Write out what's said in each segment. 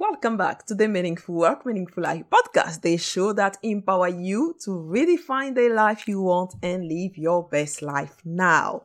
Welcome back to the Meaningful Work, Meaningful Life podcast, the show that empower you to redefine the life you want and live your best life now.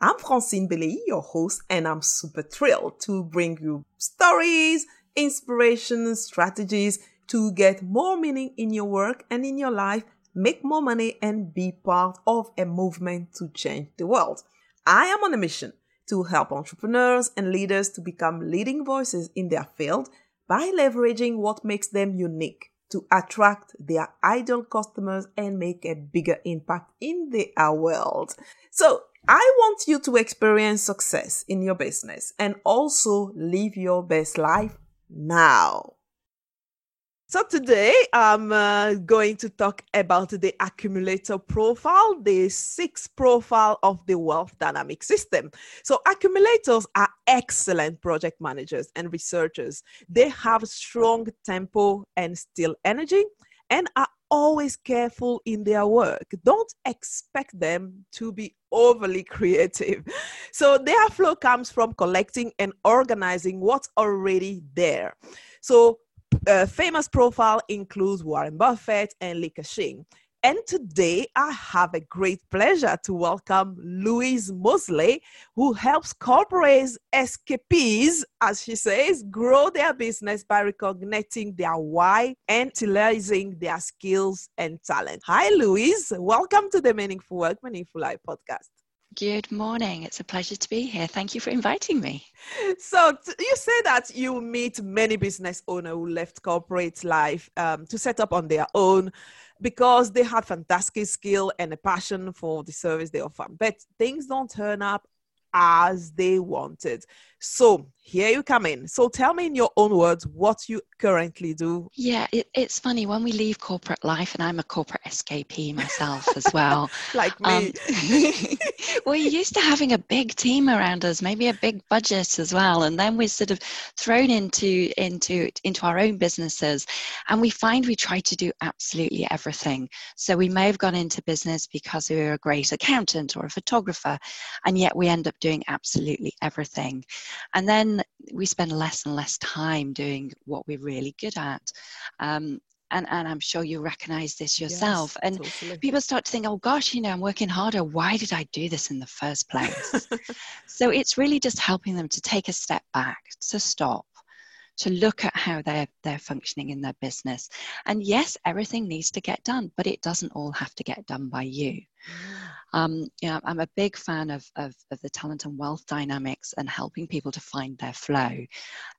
I'm Francine Beleyi, your host, and I'm super thrilled to bring you stories, inspiration, strategies to get more meaning in your work and in your life, make more money, and be part of a movement to change the world. I am on a mission to help entrepreneurs and leaders to become leading voices in their field by leveraging what makes them unique to attract their ideal customers and make a bigger impact in their world. So I want you to experience success in your business and also live your best life now. So today I'm uh, going to talk about the accumulator profile, the sixth profile of the wealth dynamic system. So accumulators are excellent project managers and researchers. They have strong tempo and steel energy and are always careful in their work. Don't expect them to be overly creative. So their flow comes from collecting and organizing what's already there. So uh, famous profile includes Warren Buffett and Li Ka-shing. And today I have a great pleasure to welcome Louise Mosley, who helps corporates escapees, as she says, grow their business by recognizing their why and utilizing their skills and talent. Hi, Louise. Welcome to the Meaningful Work, Meaningful Life podcast. Good morning. It's a pleasure to be here. Thank you for inviting me. So, you say that you meet many business owners who left corporate life um, to set up on their own because they had fantastic skill and a passion for the service they offer. But things don't turn up as they wanted. So here you come in. So tell me in your own words what you currently do. Yeah, it, it's funny when we leave corporate life, and I'm a corporate escapee myself as well. like me. Um, we're used to having a big team around us, maybe a big budget as well, and then we're sort of thrown into into into our own businesses, and we find we try to do absolutely everything. So we may have gone into business because we were a great accountant or a photographer, and yet we end up doing absolutely everything. And then we spend less and less time doing what we're really good at. Um, and, and I'm sure you recognize this yourself. Yes, and totally. people start to think, oh gosh, you know, I'm working harder. Why did I do this in the first place? so it's really just helping them to take a step back, to stop, to look at how they're they're functioning in their business. And yes, everything needs to get done, but it doesn't all have to get done by you. Mm. Um, you know, I'm a big fan of, of, of the talent and wealth dynamics and helping people to find their flow.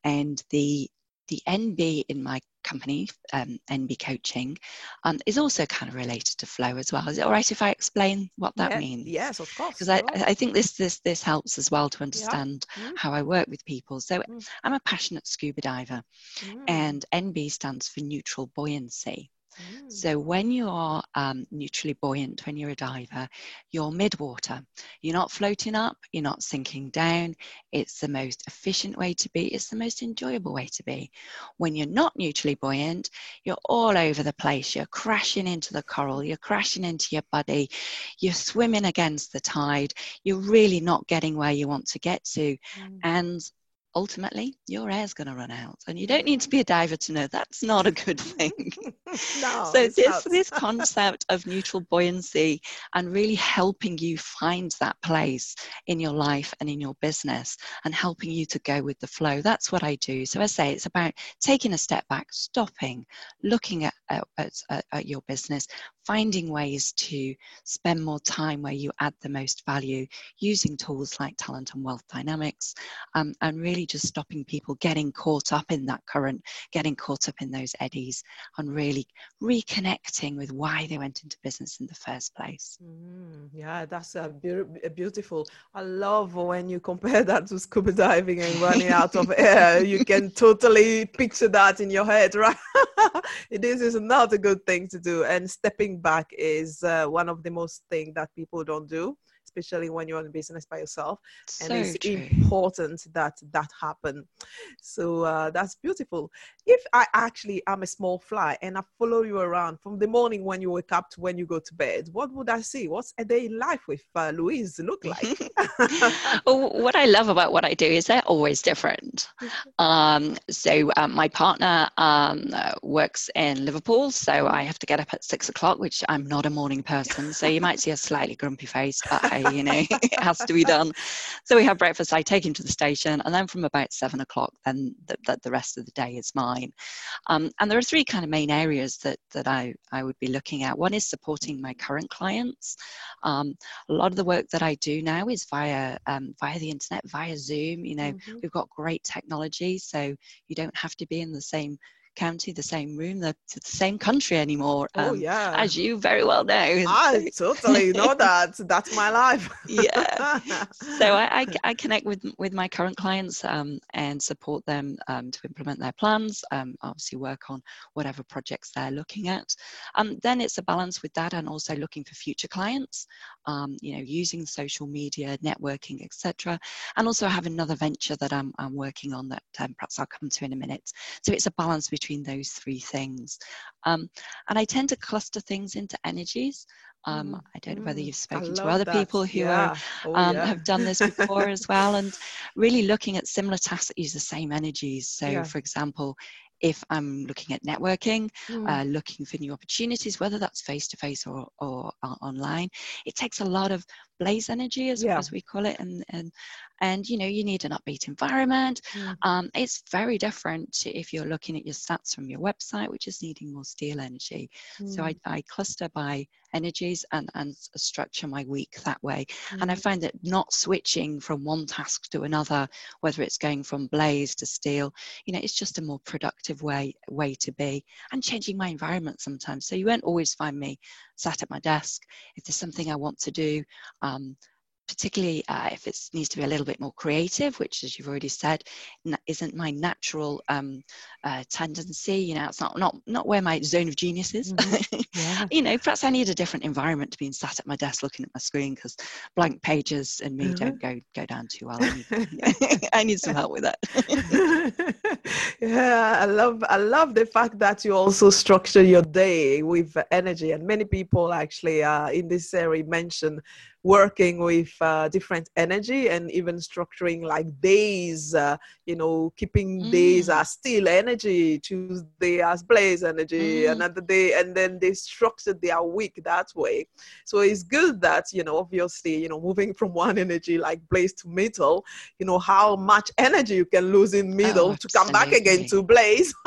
And the the NB in my company, um, NB Coaching, um, is also kind of related to flow as well. Is it all right if I explain what that yeah, means? Yes, of course. Because I, I think this this this helps as well to understand yeah. mm. how I work with people. So mm. I'm a passionate scuba diver, mm. and NB stands for neutral buoyancy. So mm. when you are um, neutrally buoyant, when you're a diver, you're midwater. You're not floating up, you're not sinking down. It's the most efficient way to be. It's the most enjoyable way to be. When you're not neutrally buoyant, you're all over the place. You're crashing into the coral. You're crashing into your body. You're swimming against the tide. You're really not getting where you want to get to. Mm. And ultimately your air's going to run out and you don't need to be a diver to know that's not a good thing. No, so this this concept of neutral buoyancy and really helping you find that place in your life and in your business and helping you to go with the flow that's what i do. So i say it's about taking a step back stopping looking at, at, at, at your business finding ways to spend more time where you add the most value using tools like talent and wealth dynamics um, and really just stopping people getting caught up in that current getting caught up in those eddies and really reconnecting with why they went into business in the first place. Mm, yeah that's a, be- beautiful i love when you compare that to scuba diving and running out of air. You can totally picture that in your head right? This is not a good thing to do and stepping back is uh, one of the most thing that people don't do especially when you're in business by yourself. So and it's true. important that that happen. So uh, that's beautiful. If I actually am a small fly and I follow you around from the morning when you wake up to when you go to bed, what would I see? What's a day in life with uh, Louise look like? well, what I love about what I do is they're always different. Um, so um, my partner um, works in Liverpool, so I have to get up at six o'clock, which I'm not a morning person. So you might see a slightly grumpy face, but you know, it has to be done. So we have breakfast. I take him to the station, and then from about seven o'clock, then the, the, the rest of the day is mine. Um, and there are three kind of main areas that that I I would be looking at. One is supporting my current clients. Um, a lot of the work that I do now is via um, via the internet, via Zoom. You know, Mhm. we've got great technology, so you don't have to be in the same county, the same room, the, the same country anymore. oh um, yeah. as you very well know. I totally know that. That's my life. Yeah. so I, I, I connect with with my current clients um, and support them um, to implement their plans. Um, obviously, work on whatever projects they're looking at. Um, then it's a balance with that, and also looking for future clients. Um, you know, using social media, networking, etc. And also have another venture that I'm I'm working on that perhaps I'll come to in a minute. So it's a balance between those three things. Um, and I tend to cluster things into energies. Um, Mm, I don't know whether mm, you've spoken to other that. people who are yeah. Oh, um, yeah. have done this before as well, and really looking at similar tasks that use the same energies. So, Yeah. for example, if I'm looking at networking, Mm, uh, looking for new opportunities, whether that's face to face or, or uh, online, it takes a lot of blaze energy, as, Yeah. as we call it, and, and and you know you need an upbeat environment. mm, Um, it's very different if you're looking at your stats from your website, which is needing more steel energy. So I, mm, I cluster by energies and, and structure my week that way. And I mm. find that not switching from one task to another, whether it's going from blaze to steel, you know, it's just a more productive way way to be. And changing my environment sometimes. So you won't always find me sat at my desk. If there's something I want to do, um, particularly uh, if it needs to be a little bit more creative, which, as you've already said, n- isn't my natural um, uh, tendency. You know, it's not not not where my zone of genius is. Yeah. you know, perhaps I need a different environment to being sat at my desk looking at my screen because blank pages and me Uh-huh. don't go go down too well. I need, I need some help with that. yeah, I love I love the fact that you also structure your day with energy, and many people actually uh, in this area mention working with uh, different energy and even structuring like days. Uh, you know, keeping days Mm. as steel energy, Tuesday as blaze energy, Mm. another day, and then they structure their week that way. So it's good that you know, obviously, you know, moving from one energy like blaze to metal you know how much energy you can lose in middle Oh, to come back again to blaze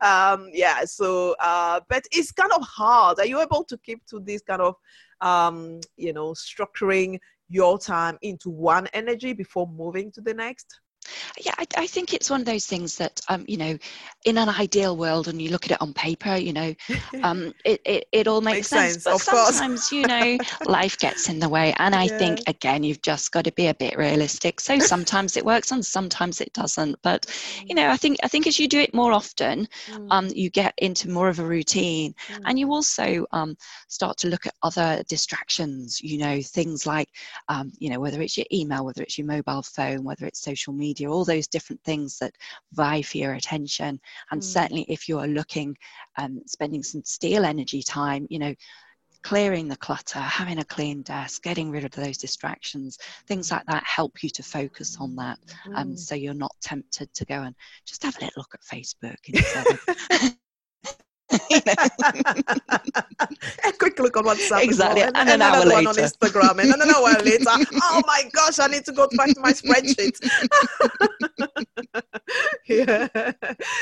um yeah so uh but it's kind of hard are you able to keep to this kind of um you know structuring your time into one energy before moving to the next Yeah, I, I think it's one of those things that, um, you know, in an ideal world, and you look at it on paper, you know, um, it, it, it all makes, Makes sense. sense, But sometimes, you know, life gets in the way. And I think, again, you've just got to be a bit realistic. So sometimes it works and sometimes it doesn't. But, you know, I think, I think as you do it more often, Mm, um, you get into more of a routine mm, and you also um, start to look at other distractions you know things like um, you know whether it's your email whether it's your mobile phone whether it's social media all those different things that vie for your attention and Mm. certainly if you are looking um, spending some steel energy time you know clearing the clutter having a clean desk getting rid of those distractions things like that help you to focus on that um, mm. so you're not tempted to go and just have a little look at facebook instead of you know. a quick look on WhatsApp. Exactly, well, and an hour another one on. Instagram, and an hour later. Oh my gosh, I need to go back to my spreadsheet. yeah.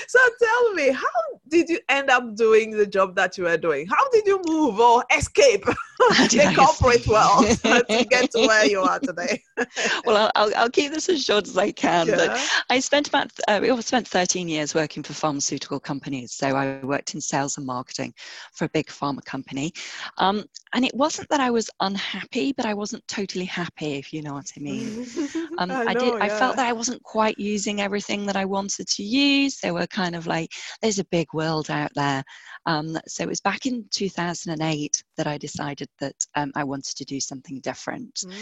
So tell me, how did you end up doing the job that you were doing? How did you move or escape the corporate world to get to where you are today? well, I'll, I'll, keep this as short as I can. But Yeah. I spent about uh, I spent 13 years working for pharmaceutical companies. So I worked in sales and marketing for a big pharma company, um, and it wasn't that I was unhappy, but I wasn't totally happy, if you know what I mean. Um, I, I, did. Yeah. I felt that I wasn't quite using everything that I wanted to use. They were kind of like, there's a big world out there. Um, so it was back in 2008 that I decided that um, I wanted to do something different. Mm.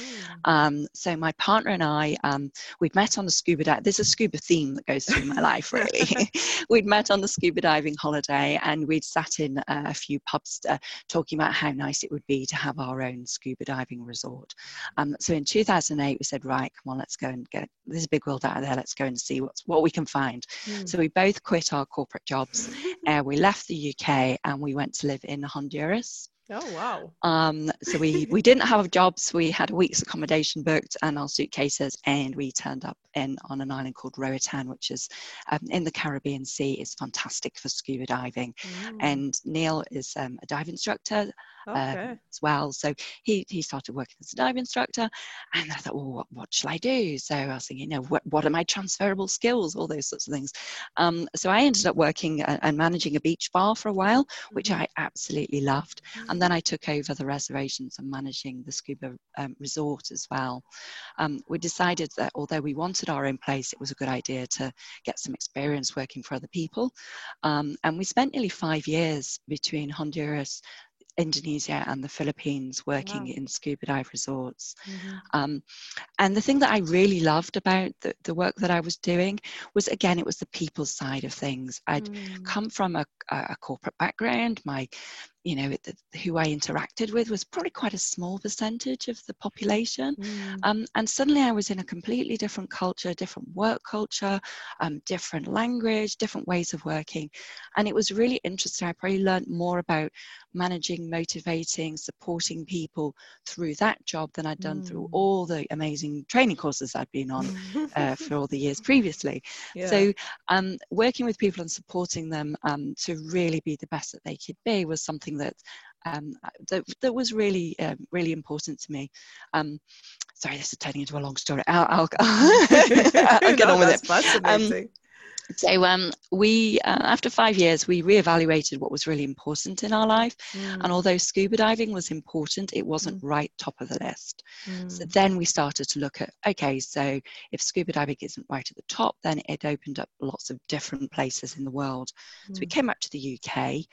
Um, so my partner and I, um, we'd met on the scuba dive. There's a scuba theme that goes through my life, really. we'd met on the scuba diving holiday, and we'd sat in uh, a few pubs uh, talking about how nice it would be to have our own scuba diving resort. Um, so in 2008, we said, right, come on, let's go and get there's a big world out there. Let's go and see what's what we can find. Mm. So we both quit our corporate jobs. uh, we left the UK and we went to live in Honduras. Oh wow! Um, so we we didn't have jobs. We had a week's accommodation booked and our suitcases, and we turned up in on an island called Roatan, which is um, in the Caribbean Sea. It's fantastic for scuba diving. Mm. And Neil is um, a dive instructor um, okay. as well. So he, he started working as a dive instructor, and I thought, well, what, what shall I do? So I was thinking, you know, what, what are my transferable skills? All those sorts of things. Um, so I ended up working and managing a beach bar for a while, which mm-hmm. I absolutely loved. And then I took over the reservations and managing the scuba um, resort as well. Um, we decided that although we wanted our own place, it was a good idea to get some experience working for other people. Um, and we spent nearly five years between Honduras, Indonesia and the Philippines working wow. in scuba dive resorts. Mm-hmm. Um, and the thing that I really loved about the, the, work that I was doing was, again, it was the people side of things. I'd mm. come from a, a, corporate background. My you know, the, who I interacted with was probably quite a small percentage of the population. Mm. Um, and suddenly I was in a completely different culture, different work culture, um, different language, different ways of working. And it was really interesting. I probably learned more about managing, motivating, supporting people through that job than I'd done mm. through all the amazing training courses I'd been on uh, for all the years previously. Yeah. So um, working with people and supporting them um, to really be the best that they could be was something something that um, that, that was really um, really important to me. Um, sorry, this is turning into a long story. I'll, I'll, I'll get no, on with it. Um, fascinating. so um, we, uh, after five years, we reevaluated what was really important in our life. Mm. And although scuba diving was important, it wasn't mm. right top of the list. Mm. So then we started to look at, okay, so if scuba diving isn't right at the top, then it opened up lots of different places in the world. So we mm. came up to the UK.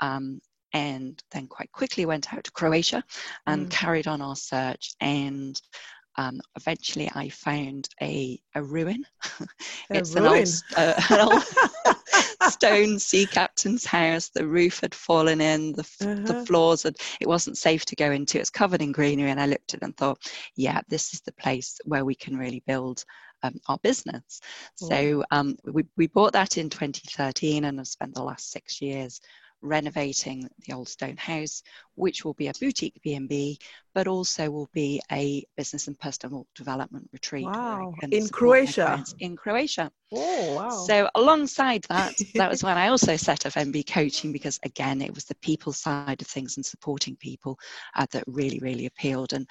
Um, and then quite quickly went out to Croatia and mm. carried on our search. And um, eventually I found a, a ruin. it's a ruin. An, old, uh, an old stone sea captain's house. The roof had fallen in, the, uh-huh. the floors had, it wasn't safe to go into. It's covered in greenery. And I looked at it and thought, yeah, this is the place where we can really build um, our business. So um, we, we bought that in 2013 and have spent the last six years renovating the old stone house, which will be a boutique B&B, but also will be a business and personal development retreat. Wow, in Croatia. In Croatia. Oh, wow. So alongside that, that was when I also set up NB coaching because again, it was the people side of things and supporting people uh, that really, really appealed. And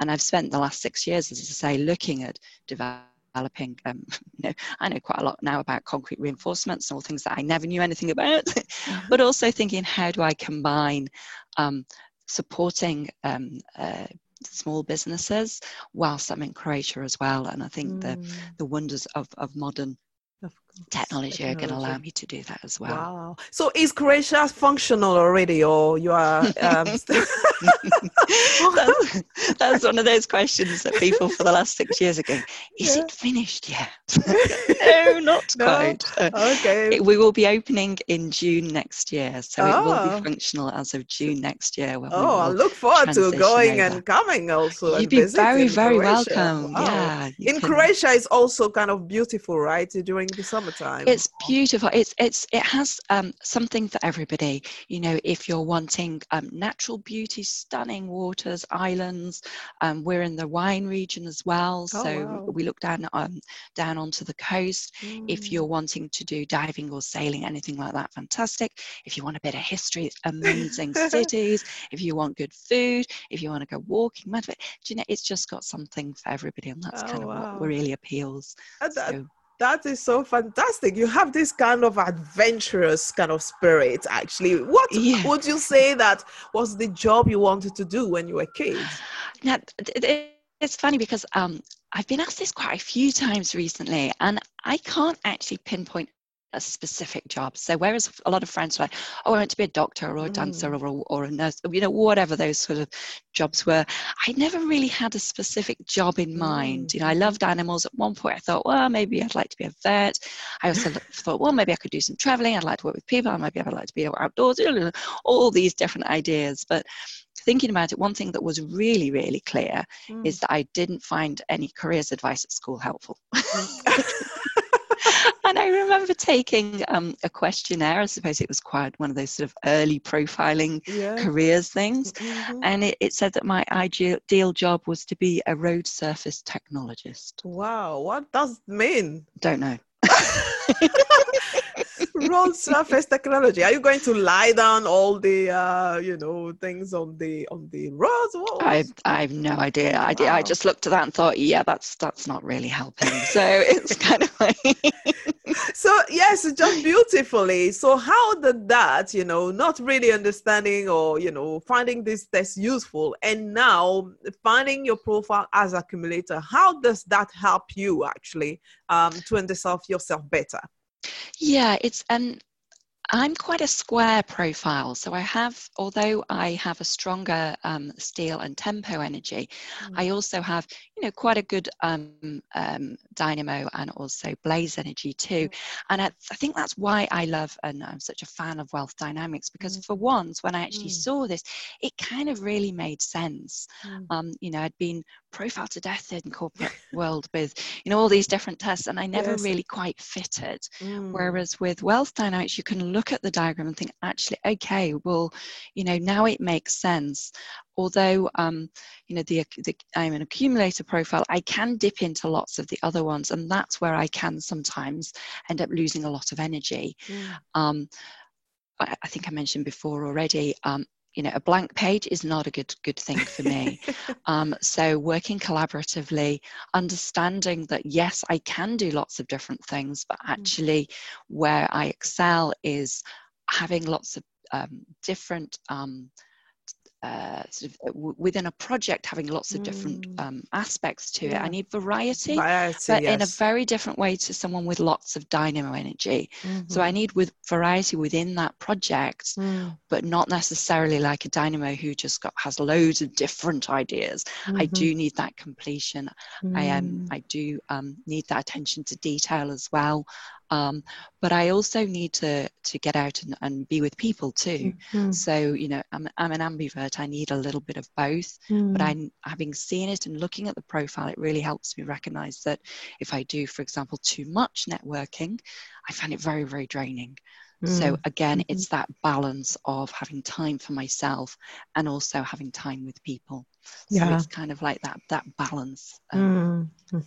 and I've spent the last six years, as I say, looking at developing developing. Um, you know, I know quite a lot now about concrete reinforcements and all things that I never knew anything about, mm-hmm. but also thinking how do I combine um, supporting um, uh, small businesses whilst I'm in Croatia as well. And I think mm. the the wonders of, of modern technology, technology, are going to allow me to do that as well. Wow. So is Croatia functional already or you are um, that's, that's, one of those questions that people for the last six years ago, is yeah. it finished yet? no, not no? quite. Okay. It, we will be opening in June next year. So oh. it will be ah. functional as of June next year. oh, I look forward to going over. and coming also. You'd be very, very Croatia. welcome. Wow. Yeah. In can... Croatia is also kind of beautiful, right? During the summer summertime. It's beautiful. It's it's it has um, something for everybody. You know, if you're wanting um, natural beauty, stunning waters, islands. Um, we're in the wine region as well, oh, so wow. we look down um, down onto the coast. Mm. If you're wanting to do diving or sailing, anything like that, fantastic. If you want a bit of history, amazing cities. If you want good food, if you want to go walking, do you know, it's just got something for everybody, and that's oh, kind of wow. what really appeals. so, that is so fantastic. You have this kind of adventurous kind of spirit, actually. What yeah. would you say that was the job you wanted to do when you were kids? Now, it's funny because um, I've been asked this quite a few times recently, and I can't actually pinpoint a specific job. So whereas a lot of friends were like, oh, I want to be a doctor or a dancer mm. or, or a nurse, you know, whatever those sort of jobs were, I never really had a specific job in mind. Mm. You know, I loved animals. At one point I thought, well, maybe I'd like to be a vet. I also thought, well, maybe I could do some traveling. I'd like to work with people. I Maybe I'd like to be outdoors, all these different ideas. But thinking about it, one thing that was really, really clear mm. is that I didn't find any careers advice at school helpful. And I remember taking um, a questionnaire. I suppose it was quite one of those sort of early profiling yeah. careers things. Mm-hmm. And it, it, said that my ideal job was to be a road surface technologist. Wow, what does mean? Don't know. Road surface technology. Are you going to lie down all the uh, you know things on the on the roads? I I have no idea. I wow. I just looked at that and thought, yeah, that's that's not really helping. So it's kind of like. so yes, just beautifully. So how did that, you know, not really understanding or you know finding this test useful, and now finding your profile as accumulator, how does that help you actually um, to understand yourself better? Yeah, it's and I'm quite a square profile. So I have, although I have a stronger um, steel and tempo energy, mm. I also have, you know, quite a good um, um, dynamo and also blaze energy too. Mm. And I, I, think that's why I love and I'm such a fan of wealth dynamics because mm. for once, when I actually mm. saw this, it kind of really made sense. Mm. Um, you know, I'd been profiled to death in corporate world with, you know, all these different tests and I never yes. really quite fitted. Mm. Whereas with wealth dynamics, you can look look at the diagram and think, actually, okay, well, you know, now it makes sense. Although, um, you know, the, the, I'm an accumulator profile, I can dip into lots of the other ones, and that's where I can sometimes end up losing a lot of energy. Mm. Um, I, I, think I mentioned before already. Um, you know a blank page is not a good good thing for me um, so working collaboratively understanding that yes i can do lots of different things but mm. actually where i excel is having lots of um, different um, uh, sort of uh, w- within a project having lots of different mm. um, aspects to yeah. it. I need variety, variety but yes. in a very different way to someone with lots of dynamo energy. Mm-hmm. So I mm-hmm. need with variety within that project, mm. but not necessarily like a dynamo who just got has loads of different ideas. Mm-hmm. I do need that completion. Mm. I am. Um, I do um, need that attention to detail as well. Um, but I also need to to get out and, and be with people too. Mm-hmm. So you know, I'm I'm an ambivert. I need a little bit of both. Mm. But I, having seen it and looking at the profile, it really helps me recognize that if I do, for example, too much networking, I find it very very draining. So mm. again, mm-hmm. it's that balance of having time for myself and also having time with people. So yeah. it's kind of like that that balance. Um, mm.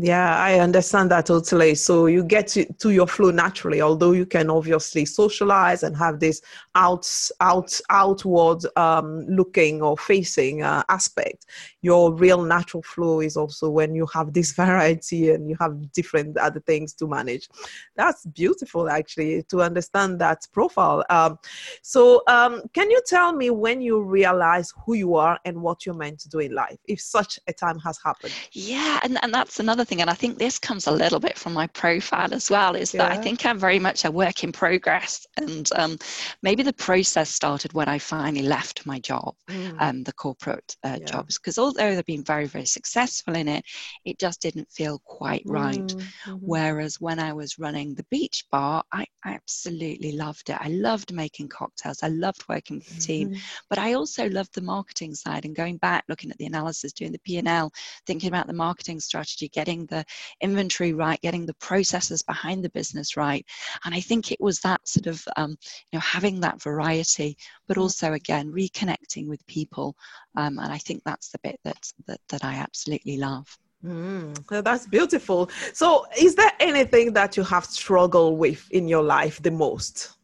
Yeah, I understand that totally. So you get to, to your flow naturally, although you can obviously socialize and have this out, out, outward um, looking or facing uh, aspect. Your real natural flow is also when you have this variety and you have different other things to manage. That's beautiful, actually, to understand that profile. Um, so, um, can you tell me when you realize who you are and what you're meant to do in life, if such a time has happened? Yeah, and, and that's another thing, and I think this comes a little bit from my profile as well, is yeah. that I think I'm very much a work in progress. And um, maybe the process started when I finally left my job, mm. um, the corporate uh, yeah. jobs, because although they've been very, very successful in it, it just didn't feel quite right. Mm. Mm-hmm. Whereas when I was running the beach bar, I absolutely loved it. I loved making cocktails, I loved working with the team, mm-hmm. but I also loved the marketing side and going back, looking at the analysis, doing the P&L, thinking about the marketing strategy, getting getting the inventory right, getting the processes behind the business right. And I think it was that sort of, um, you know, having that variety, but mm. also again, reconnecting with people. Um, and I think that's the bit that, that, that I absolutely love. Mm, that's beautiful. So, is there anything that you have struggled with in your life the most?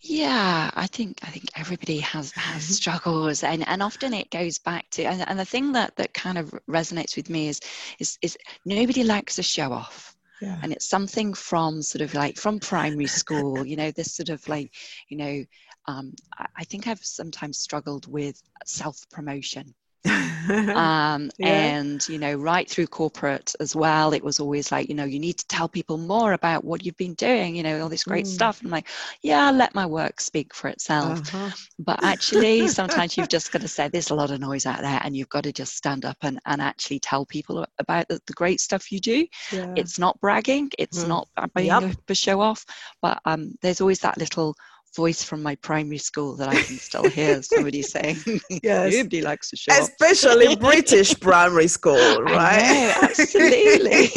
Yeah, I think I think everybody has has struggles, and and often it goes back to and, and the thing that that kind of resonates with me is is is nobody likes a show off. Yeah. And it's something from sort of like from primary school, you know, this sort of like, you know, um, I, I think I've sometimes struggled with self promotion um, yeah. and you know right through corporate as well it was always like you know you need to tell people more about what you've been doing you know all this great mm. stuff and I'm like yeah I'll let my work speak for itself uh-huh. but actually sometimes you've just got to say there's a lot of noise out there and you've got to just stand up and, and actually tell people about the, the great stuff you do yeah. it's not bragging it's mm. not being yep. a show off but um, there's always that little voice from my primary school that I can still hear somebody saying, yes. nobody likes to show Especially British primary school, right? Know, absolutely.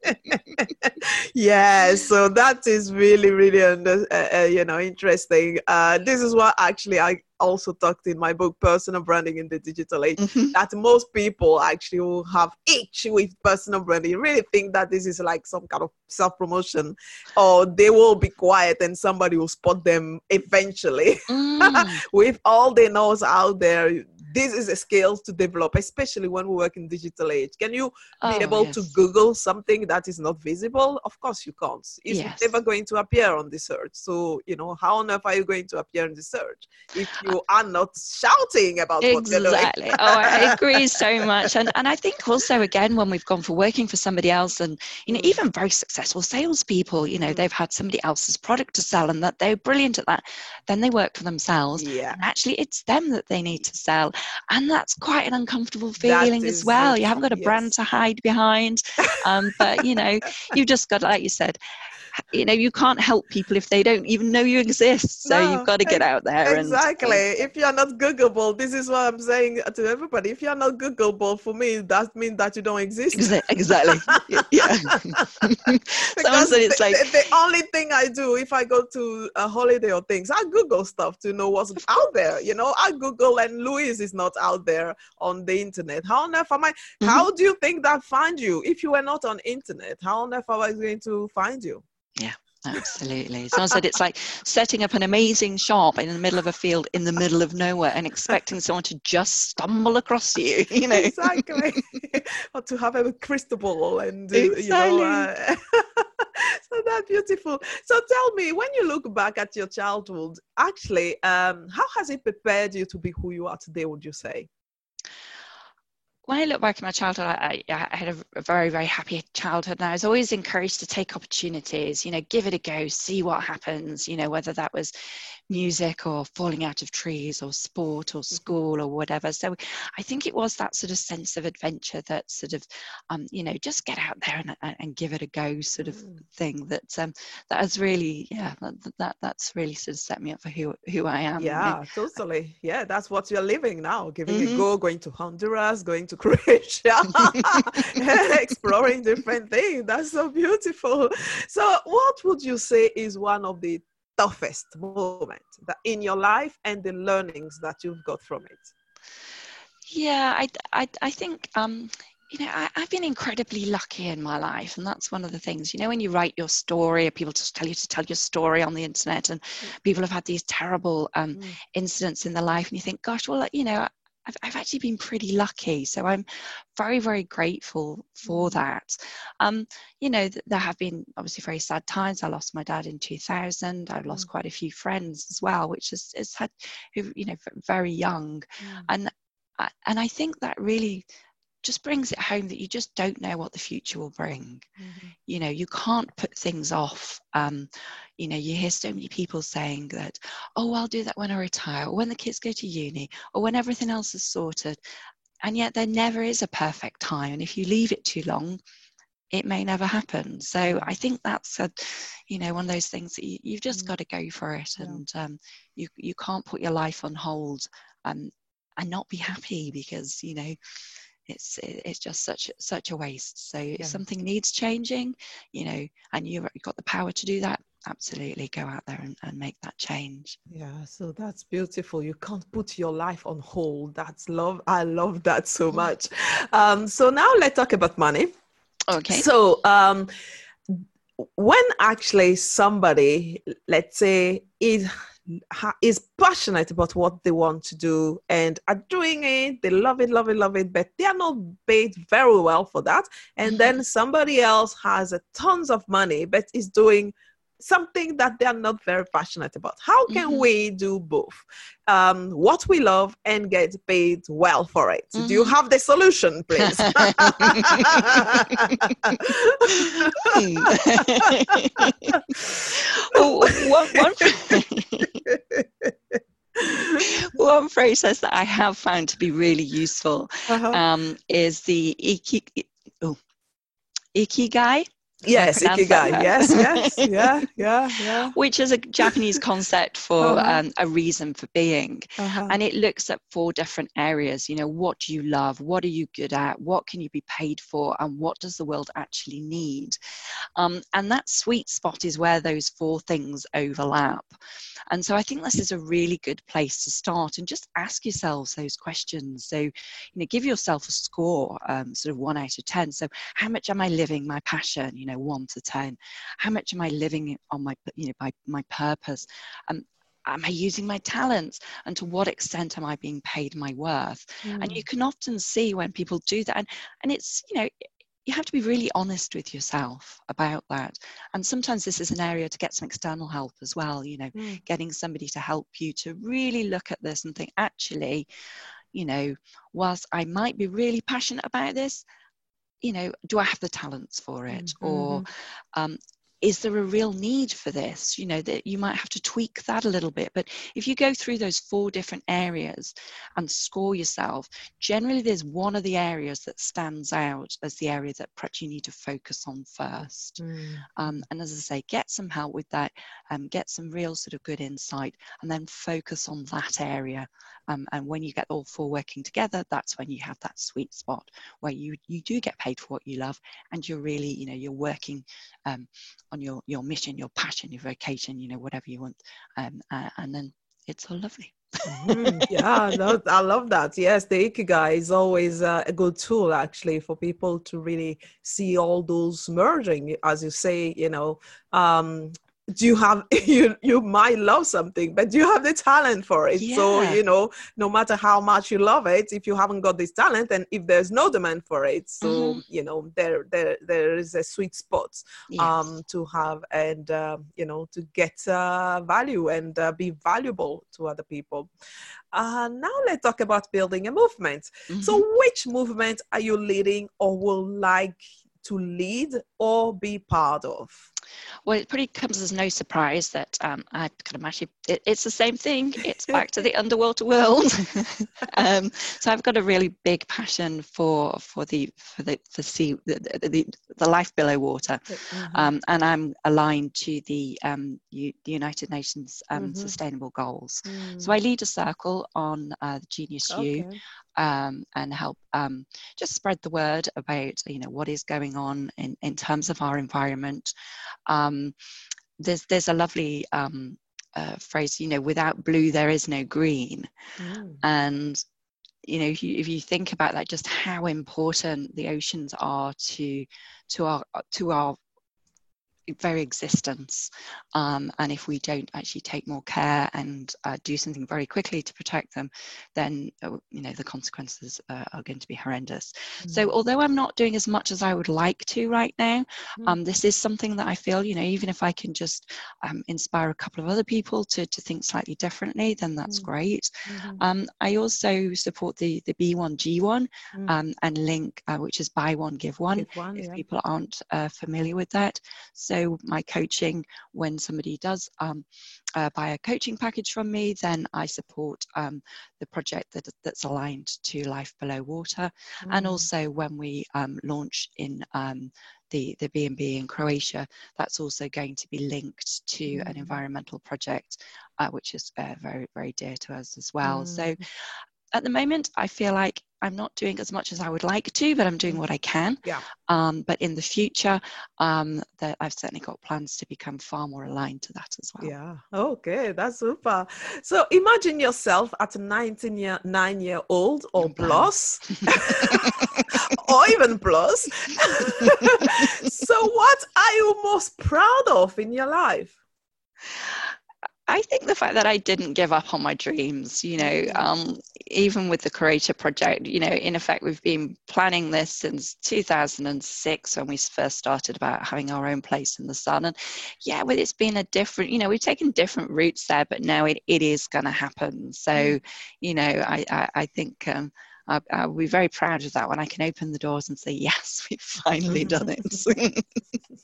yeah, so that is really, really, under, uh, uh, you know, interesting. Uh, this is what actually I also talked in my book personal branding in the digital age mm-hmm. that most people actually will have itch with personal branding really think that this is like some kind of self-promotion or they will be quiet and somebody will spot them eventually mm. with all they knows out there this is a skill to develop, especially when we work in digital age. Can you oh, be able yes. to Google something that is not visible? Of course you can't. It's yes. never going to appear on the search. So, you know, how on earth are you going to appear in the search if you are not shouting about exactly. what you're doing? Oh, I agree so much. And and I think also again when we've gone for working for somebody else and you know, even very successful salespeople, you know, mm. they've had somebody else's product to sell and that they're brilliant at that. Then they work for themselves. Yeah. And actually it's them that they need to sell and that's quite an uncomfortable feeling as well you haven't got a yes. brand to hide behind um, but you know you've just got like you said you know you can't help people if they don't even know you exist. So no, you've got to get out there exactly. and, if you're not googleable this is what i'm saying to everybody. If you're not googleable for me that means that you don't exist. Exactly. Yeah because it's like the, the, only thing i do if i go to a holiday or things i google stuff to know what's out there you know? I google and louise is not out there on the internet. How on earth am i mm-hmm. how do you think that find you? If you were not on internet how on earth am i going to find you yeah, absolutely. Someone said it's like setting up an amazing shop in the middle of a field in the middle of nowhere and expecting someone to just stumble across you, you know. Exactly. or to have a crystal ball and, exactly. you know. Uh, so that's beautiful. So tell me, when you look back at your childhood, actually, um, how has it prepared you to be who you are today, would you say? When I look back at my childhood, I, I had a, very, very happy childhood. And I was always encouraged to take opportunities, you know, give it a go, see what happens, you know, whether that was music or falling out of trees or sport or mm-hmm. school or whatever. So I think it was that sort of sense of adventure that sort of, um, you know, just get out there and, and give it a go sort of mm. thing that um, that has really, yeah, that, that that's really sort of set me up for who who I am. Yeah, totally. Yeah, that's what you're living now, giving mm-hmm. a go, going to Honduras, going to Croatia, exploring different things. That's so beautiful. So, what would you say is one of the toughest moments that in your life and the learnings that you've got from it? Yeah, I, I, I think, um, you know, I, have been incredibly lucky in my life. And that's one of the things, you know, when you write your story, people just tell you to tell your story on the internet, and mm. people have had these terrible um, mm. incidents in their life, and you think, gosh, well, you know, I've, I've actually been pretty lucky. So I'm very, very grateful for mm-hmm. that. Um, you know, th- there have been obviously very sad times. I lost my dad in 2000. I've lost mm. quite a few friends as well, which has, has had, you know, very young. Mm. And, and I think that really just brings it home that you just don't know what the future will bring. Mm-hmm. You know, you can't put things off. Um, you know, you hear so many people saying that, oh, I'll do that when I retire, or when the kids go to uni, or when everything else is sorted. And yet there never is a perfect time. And if you leave it too long, it may never happen. So I think that's a, you know, one of those things that you, have just mm-hmm. got to go for it, yeah. and um, you you can't put your life on hold um, and not be happy because you know it's it's just such such a waste. So yeah. if something needs changing you know and you've got the power to do that absolutely go out there and, and make that change. Yeah so that's beautiful. You can't put your life on hold. That's love. I love that so much. Um, so now let's talk about money. Okay. So um, when actually somebody let's say is is passionate about what they want to do and are doing it they love it love it love it but they are not paid very well for that and mm-hmm. then somebody else has a tons of money but is doing something that they're not very passionate about. How can mm-hmm. we do both? Um, what we love and get paid well for it. Mm-hmm. Do you mm-hmm. have the solution, please? one, one, process that I have found to be really useful uh-huh. um, is the iki, oh, ikigai Yes, ikigai. Yes, yes, yeah, yeah, yeah. Which is a Japanese concept for uh-huh. um, a reason for being, uh-huh. and it looks at four different areas. You know, what do you love? What are you good at? What can you be paid for? And what does the world actually need? Um, and that sweet spot is where those four things overlap. And so I think this is a really good place to start and just ask yourselves those questions. So, you know, give yourself a score, um, sort of one out of ten. So, how much am I living my passion? You know know one to ten how much am i living on my you know by my purpose um, am I using my talents and to what extent am I being paid my worth? Mm. And you can often see when people do that, and, and it's, you know, you have to be really honest with yourself about that. And sometimes this is an area to get some external help as well, you know, mm. getting somebody to help you to really look at this and think, actually, you know, whilst I might be really passionate about this, you know, do I have the talents for it? Mm-hmm. Or um, is there a real need for this? You know that you might have to tweak that a little bit but if you go through those four different areas and score yourself generally there's one of the areas that stands out as the area that perhaps you need to focus on first. Mm. um, and as i say get some help with that um, get some real sort of good insight and then focus on that area. Um, and when you get all four working together that's when you have that sweet spot where you you do get paid for what you love and you're really you know you're working um, on your your mission your passion your vocation you know whatever you want. Um, uh, and then it's all lovely. Mm, yeah no, i love that. Yes the ikigai is always uh, a good tool actually for people to really see all those merging as you say you know um, do you have you you might love something but do you have the talent for it yeah. so you know no matter how much you love it if you haven't got this talent and if there's no demand for it so mm-hmm. you know there there there is a sweet spot yes. um to have and uh, you know to get uh, value and uh, be valuable to other people uh, now let's talk about building a movement mm-hmm. so which movement are you leading or will like to lead or be part of well, it pretty comes as no surprise that um, I kind of actually, it, it's the same thing. It's back to the underwater world. um, so I've got a really big passion for for the for the the sea the the, the life below water, mm-hmm. um, and I'm aligned to the um, U, the United Nations um, mm-hmm. Sustainable Goals. Mm. So I lead a circle on uh, the Genius okay. U um, and help um, just spread the word about you know what is going on in, in terms of our environment. Um, there's there's a lovely um, uh, phrase you know without blue there is no green, mm. and you know if you, if you think about that just how important the oceans are to to our to our very existence. Um, and if we don't actually take more care and uh, do something very quickly to protect them, then uh, you know the consequences uh, are going to be horrendous. Mm. So although I'm not doing as much as I would like to right now, mm. um, this is something that I feel you know even if I can just um, inspire a couple of other people to to think slightly differently, then that's mm. great. Mm-hmm. Um, I also support the the B1G1 mm. um, and Link, uh, which is buy one give one. Give one if yeah. people aren't uh, familiar with that, so so my coaching, when somebody does um, uh, buy a coaching package from me, then I support um, the project that, that's aligned to Life Below Water. Mm. And also when we um, launch in um, the, the B&B in Croatia, that's also going to be linked to mm. an environmental project, uh, which is uh, very, very dear to us as well. Mm. So at the moment, I feel like I'm not doing as much as I would like to, but I'm doing what I can. Yeah. Um, but in the future, um, that I've certainly got plans to become far more aligned to that as well. Yeah. Okay, that's super. So imagine yourself at a 19 year, nine year old or plus, or even plus. so, what are you most proud of in your life? I think the fact that I didn't give up on my dreams, you know, mm. um, even with the Croatia Project, you know, in effect, we've been planning this since 2006 when we first started about having our own place in the sun. And yeah, well, it's been a different, you know, we've taken different routes there, but now it, it is going to happen. So, mm. you know, I, I, I think. Um, I'll, I'll, be very proud of that when I can open the doors and say, yes, we've finally done it.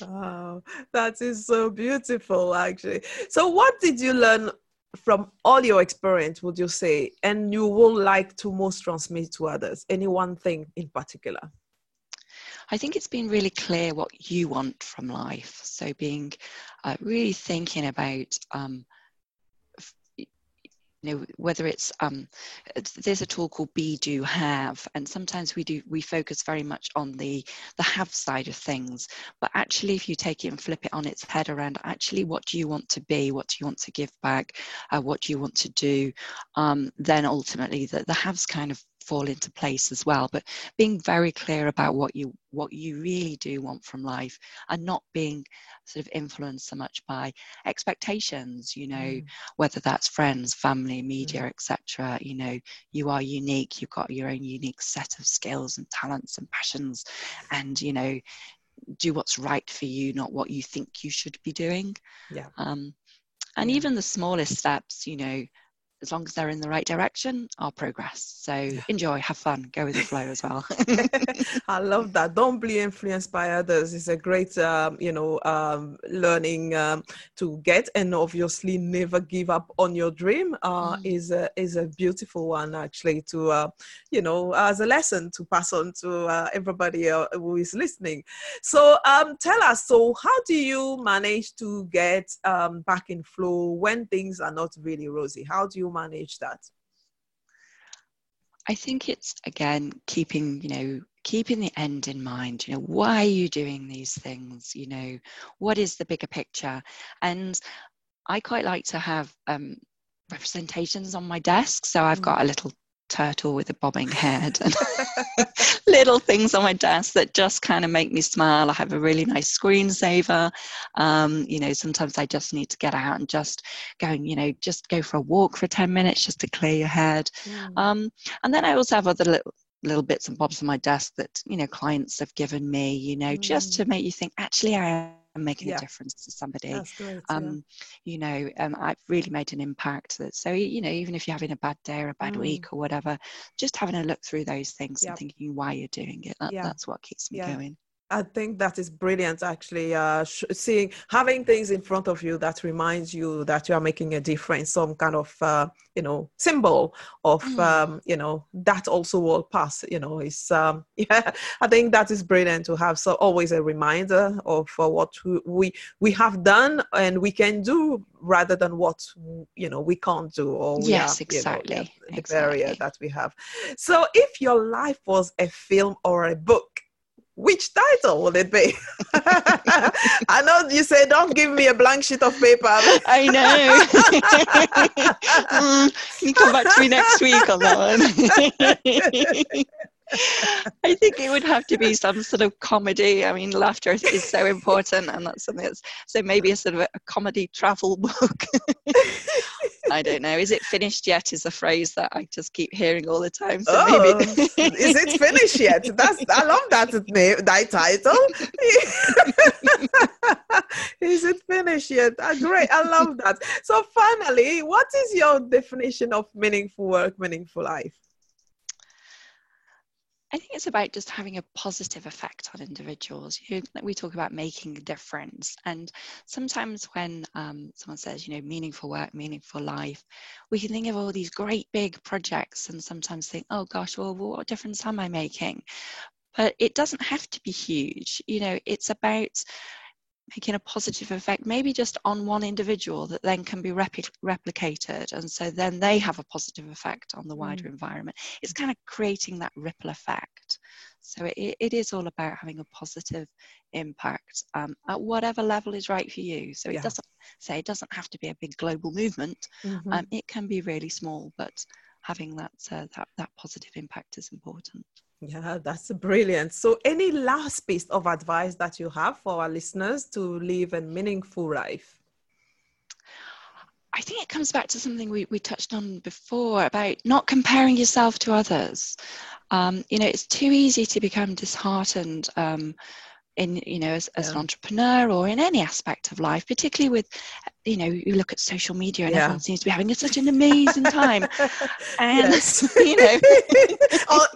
wow, that is so beautiful, actually. So, what did you learn from all your experience, would you say, and you would like to most transmit to others? Any one thing in particular? I think it's been really clear what you want from life. So, being uh, really thinking about um, you know whether it's um, there's a tool called be do have and sometimes we do we focus very much on the the have side of things. But actually if you take it and flip it on its head around actually what do you want to be? What do you want to give back? Uh, what do you want to do? Um, then ultimately the, the haves kind of fall into place as well but being very clear about what you what you really do want from life and not being sort of influenced so much by expectations you know mm. whether that's friends family media mm. etc you know you are unique you've got your own unique set of skills and talents and passions and you know do what's right for you not what you think you should be doing yeah um and yeah. even the smallest steps you know as long as they're in the right direction, I'll progress. So enjoy, have fun, go with the flow as well. I love that. Don't be influenced by others. It's a great, um, you know, um, learning um, to get, and obviously never give up on your dream. Uh, mm. Is a is a beautiful one actually to, uh, you know, as a lesson to pass on to uh, everybody uh, who is listening. So um, tell us. So how do you manage to get um, back in flow when things are not really rosy? How do you manage that? I think it's again keeping, you know, keeping the end in mind. You know, why are you doing these things? You know, what is the bigger picture? And I quite like to have um, representations on my desk. So I've got a little turtle with a bobbing head and little things on my desk that just kind of make me smile. I have a really nice screensaver. Um, you know, sometimes I just need to get out and just go, you know, just go for a walk for 10 minutes just to clear your head. Mm. Um, and then I also have other little little bits and bobs on my desk that you know clients have given me you know mm. just to make you think actually i and making yeah. a difference to somebody. Great, um, yeah. You know, um, I've really made an impact. That So, you know, even if you're having a bad day or a bad mm. week or whatever, just having a look through those things and thinking why you're doing it, that, that's what keeps me going. I think that is brilliant, actually. Uh, seeing, having things in front of you that reminds you that you are making a difference, some kind of, uh, you know, symbol of, mm. um, you know, that also will pass. You know, is um, yeah. I think that is brilliant to have so always a reminder of uh, what we we have done and we can do rather than what you know we can't do or yes, are, exactly, you know, yeah, exactly. area that we have. So, if your life was a film or a book which title will it be? I know you say don't give me a blank sheet of paper. I know. mm, you come back to me next week on that one. I think it would have to be some sort of comedy. I mean, laughter is so important, and that's something that's so maybe a sort of a, comedy travel book. I don't know. Is it finished yet? Is a phrase that I just keep hearing all the time. So oh, maybe is it finished yet? That's I love that name, that title. is it finished yet? Ah, great, I love that. So finally, what is your definition of meaningful work, meaningful life? I think it's about just having a positive effect on individuals. You we talk about making a difference, and sometimes when um, someone says, you know, meaningful work, meaningful life, we can think of all these great big projects, and sometimes think, oh gosh, well, what difference am I making? But it doesn't have to be huge. You know, it's about making a positive effect, maybe just on one individual that then can be repli- replicated. And so then they have a positive effect on the wider mm. environment. It's kind of creating that ripple effect. So it, it is all about having a positive impact um, at whatever level is right for you. So it yeah. doesn't say it doesn't have to be a big global movement. Mm-hmm. Um, it can be really small, but having that, uh, that that positive impact is important. Yeah, that's brilliant. So, any last piece of advice that you have for our listeners to live a meaningful life? I think it comes back to something we, we touched on before about not comparing yourself to others. Um, you know, it's too easy to become disheartened um, in you know as, as yeah. an entrepreneur or in any aspect of life particularly with you know you look at social media and yeah. everyone seems to be having such an amazing time and you know oh,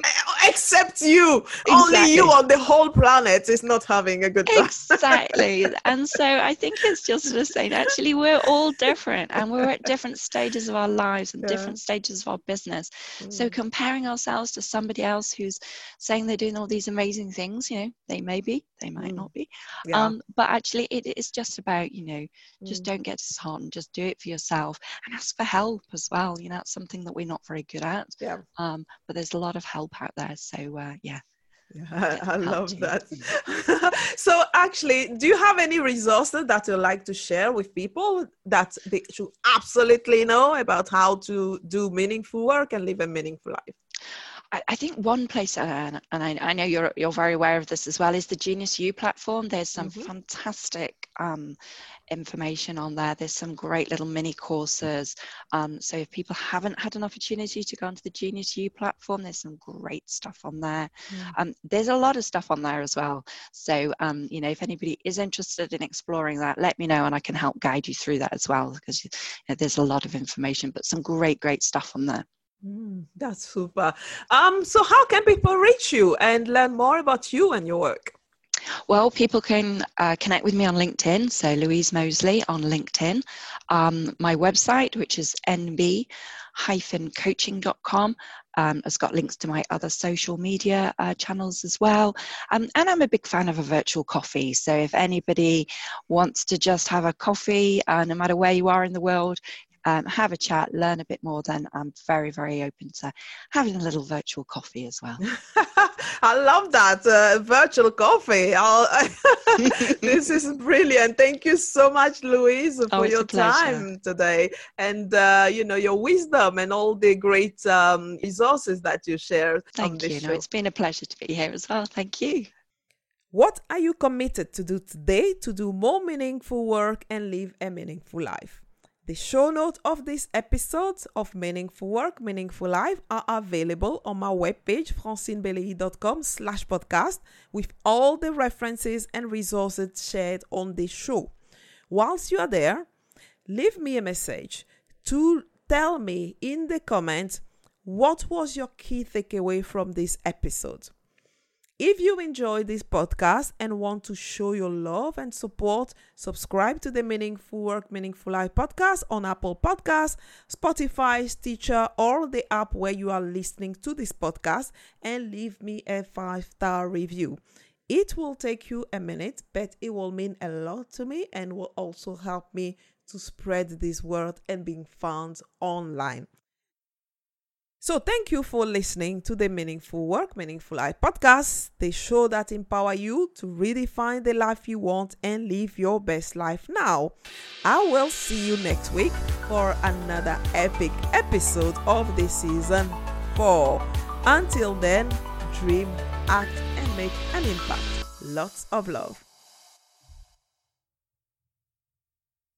except you exactly. only you on the whole planet is not having a good time exactly and so i think it's just sort of saying actually we're all different and we're at different stages of our lives and yeah. different stages of our business mm. so comparing ourselves to somebody else who's saying they're doing all these amazing things you know they may be they might mm. not be yeah. um, but actually it is just about you know just mm. don't get disheartened just do it for yourself and ask for help as well you know it's something that we're not very good at yeah um, but there's a lot of help out there so uh, yeah yeah, I, love that. so, actually, do you have any resources that you like to share with people that they should absolutely know about how to do meaningful work and live a meaningful life? I, I think one place, uh, and I, I, know you're you're very aware of this as well, is the Genius U platform. There's some mm-hmm. fantastic um, information on there. There's some great little mini courses. Um, so if people haven't had an opportunity to go onto the Genius U platform, there's some great stuff on there. Mm. Um, there's a lot of stuff on there as well. So um, you know, if anybody is interested in exploring that, let me know and I can help guide you through that as well because you know, there's a lot of information, but some great, great stuff on there. Mm, that's super. Um, so how can people reach you and learn more about you and your work? Well, people can uh, connect with me on LinkedIn, so Louise Mosley on LinkedIn. Um, my website, which is nb-coaching.com, um, has got links to my other social media uh, channels as well. Um, and I'm a big fan of a virtual coffee. So if anybody wants to just have a coffee, uh, no matter where you are in the world, um, have a chat, learn a bit more, then I'm very, very open to having a little virtual coffee as well. I love that uh, virtual coffee. this is brilliant. Thank you so much, Louise, for oh, your time today and uh, you know your wisdom and all the great um, resources that you shared. Thank you. No, it's been a pleasure to be here as well. Thank you. What are you committed to do today to do more meaningful work and live a meaningful life? The show notes of this episode of Meaningful Work, Meaningful Life are available on my webpage, francinebeleyi.com slash podcast with all the references and resources shared on this show. Whilst you are there, leave me a message to tell me in the comments what was your key takeaway from this episode. If you enjoyed this podcast and want to show your love and support, subscribe to the Meaningful Work, Meaningful Life podcast on Apple Podcasts, Spotify, Stitcher, or the app where you are listening to this podcast and leave me a five star review. It will take you a minute, but it will mean a lot to me and will also help me to spread this word and being found online. So, thank you for listening to the Meaningful Work, Meaningful Life podcast, the show that empower you to redefine the life you want and live your best life now. I will see you next week for another epic episode of the season 4. Until then, dream, act, and make an impact. Lots of love.